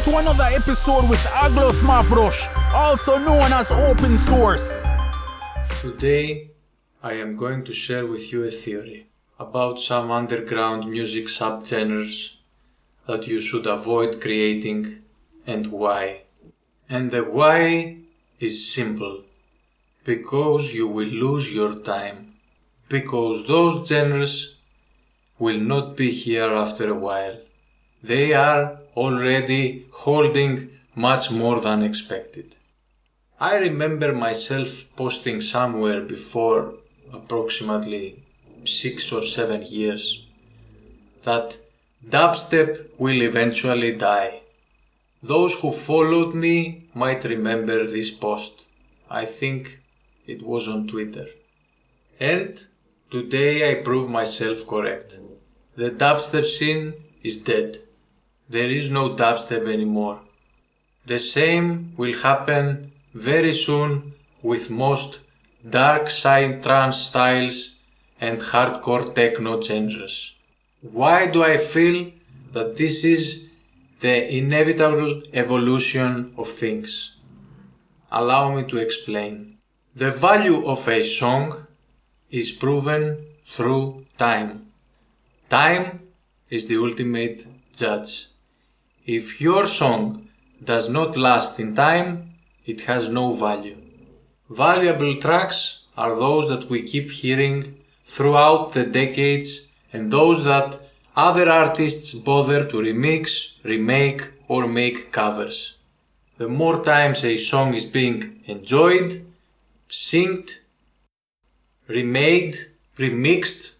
Welcome to another episode with Aglos Mafrosh, also known as Open Source. Today, I am going to share with you a theory about some underground music subgenres that you should avoid creating and why. And the why is simple because you will lose your time. Because those genres will not be here after a while. They are already holding much more than expected. I remember myself posting somewhere before approximately six or seven years that dubstep will eventually die. Those who followed me might remember this post. I think it was on Twitter. And today I prove myself correct. The dubstep scene is dead. There is no dubstep anymore. The same will happen very soon with most dark psytrance styles and hardcore techno genres. Why do I feel that this is the inevitable evolution of things? Allow me to explain. The value of a song is proven through time. Time is the ultimate judge. If your song does not last in time, it has no value. Valuable tracks are those that we keep hearing throughout the decades and those that other artists bother to remix, remake, or make covers. The more times a song is being enjoyed, synced, remade, remixed,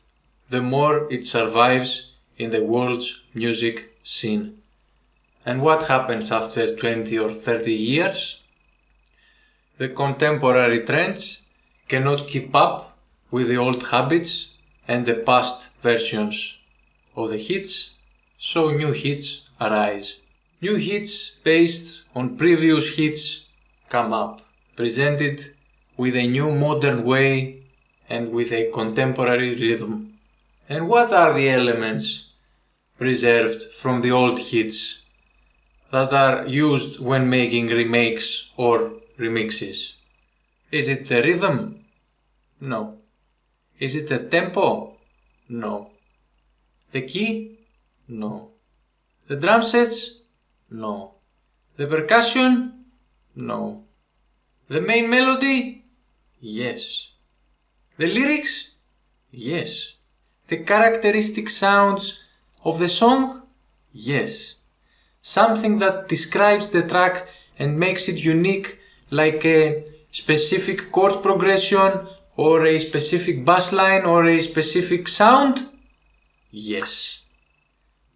the more it survives in the world's music scene. And what happens after 20 or 30 years? The contemporary trends cannot keep up with the old habits and the past versions of the hits, so new hits arise. New hits based on previous hits come up, presented with a new modern way and with a contemporary rhythm. And what are the elements preserved from the old hits that are used when making remakes or remixes? Is it the rhythm? No. Is it the tempo? No. The key? No. The drum sets? No. The percussion? No. The main melody? Yes. The lyrics? Yes. The characteristic sounds of the song? Yes something that describes the track and makes it unique, like a specific chord progression or a specific bass line or a specific sound? Yes.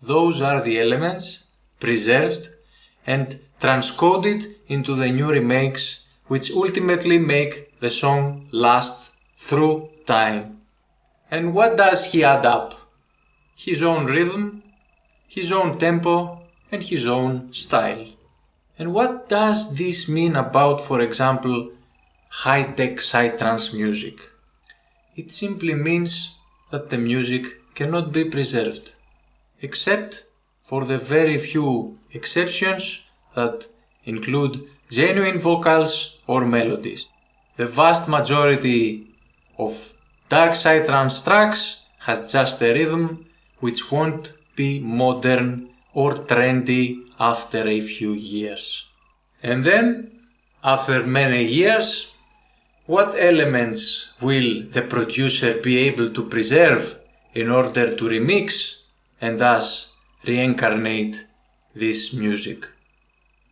Those are the elements preserved and transcoded into the new remakes, which ultimately make the song last through time. And what does he add up? His own rhythm, his own tempo, and his own style. And what does this mean about, for example, high-tech psytrance music? It simply means that the music cannot be preserved, except for the very few exceptions that include genuine vocals or melodies. The vast majority of dark psytrance tracks has just a rhythm which won't be modern or trendy after a few years. And then, after many years, what elements will the producer be able to preserve in order to remix and thus reincarnate this music?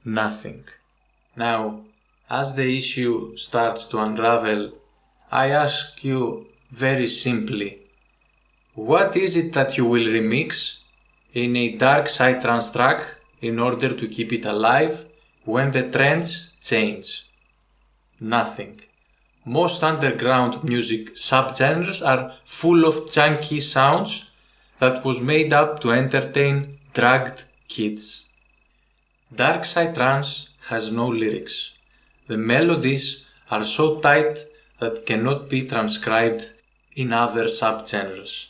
Nothing. Now, as the issue starts to unravel, I ask you very simply, what is it that you will remix in a dark psytrance track in order to keep it alive when the trends change. Nothing. Most underground music subgenres are full of chunky sounds that was made up to entertain drugged kids. Dark Psytrance has no lyrics. The melodies are so tight that cannot be transcribed in other subgenres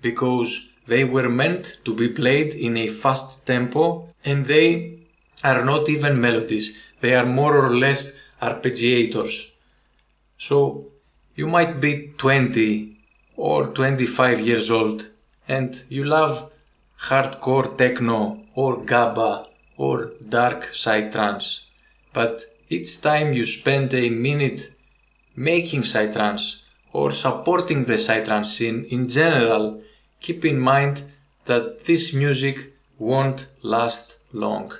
because they were meant to be played in a fast tempo and they are not even melodies, they are more or less arpeggiators. So you might be 20 or 25 years old and you love hardcore techno or gabber or dark psytrance. But each time you spend a minute making psytrance or supporting the psytrance scene in general, keep in mind that this music won't last long.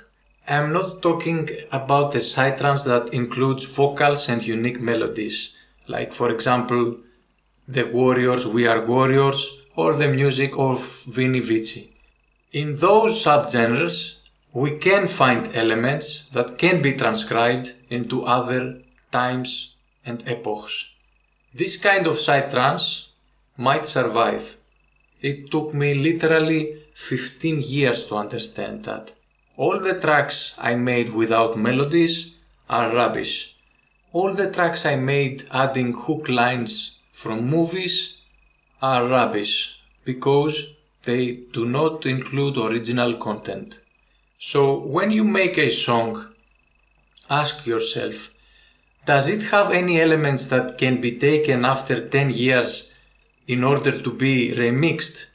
I'm not talking about the psytrance that includes vocals and unique melodies, like for example, The Warriors, We Are Warriors, or the music of Vini Vici. In those subgenres, we can find elements that can be transcribed into other times and epochs. This kind of psytrance might survive. It took me literally 15 years to understand that. All the tracks I made without melodies are rubbish. All the tracks I made adding hook lines from movies are rubbish because they do not include original content. So when you make a song, ask yourself, does it have any elements that can be taken after 10 years in order to be remixed?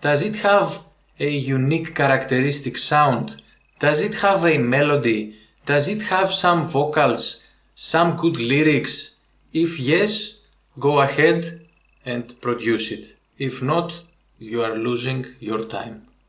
Does it have a unique characteristic sound? Does it have a melody? Does it have some vocals? Some good lyrics? If yes, go ahead and produce it. If not, you are losing your time.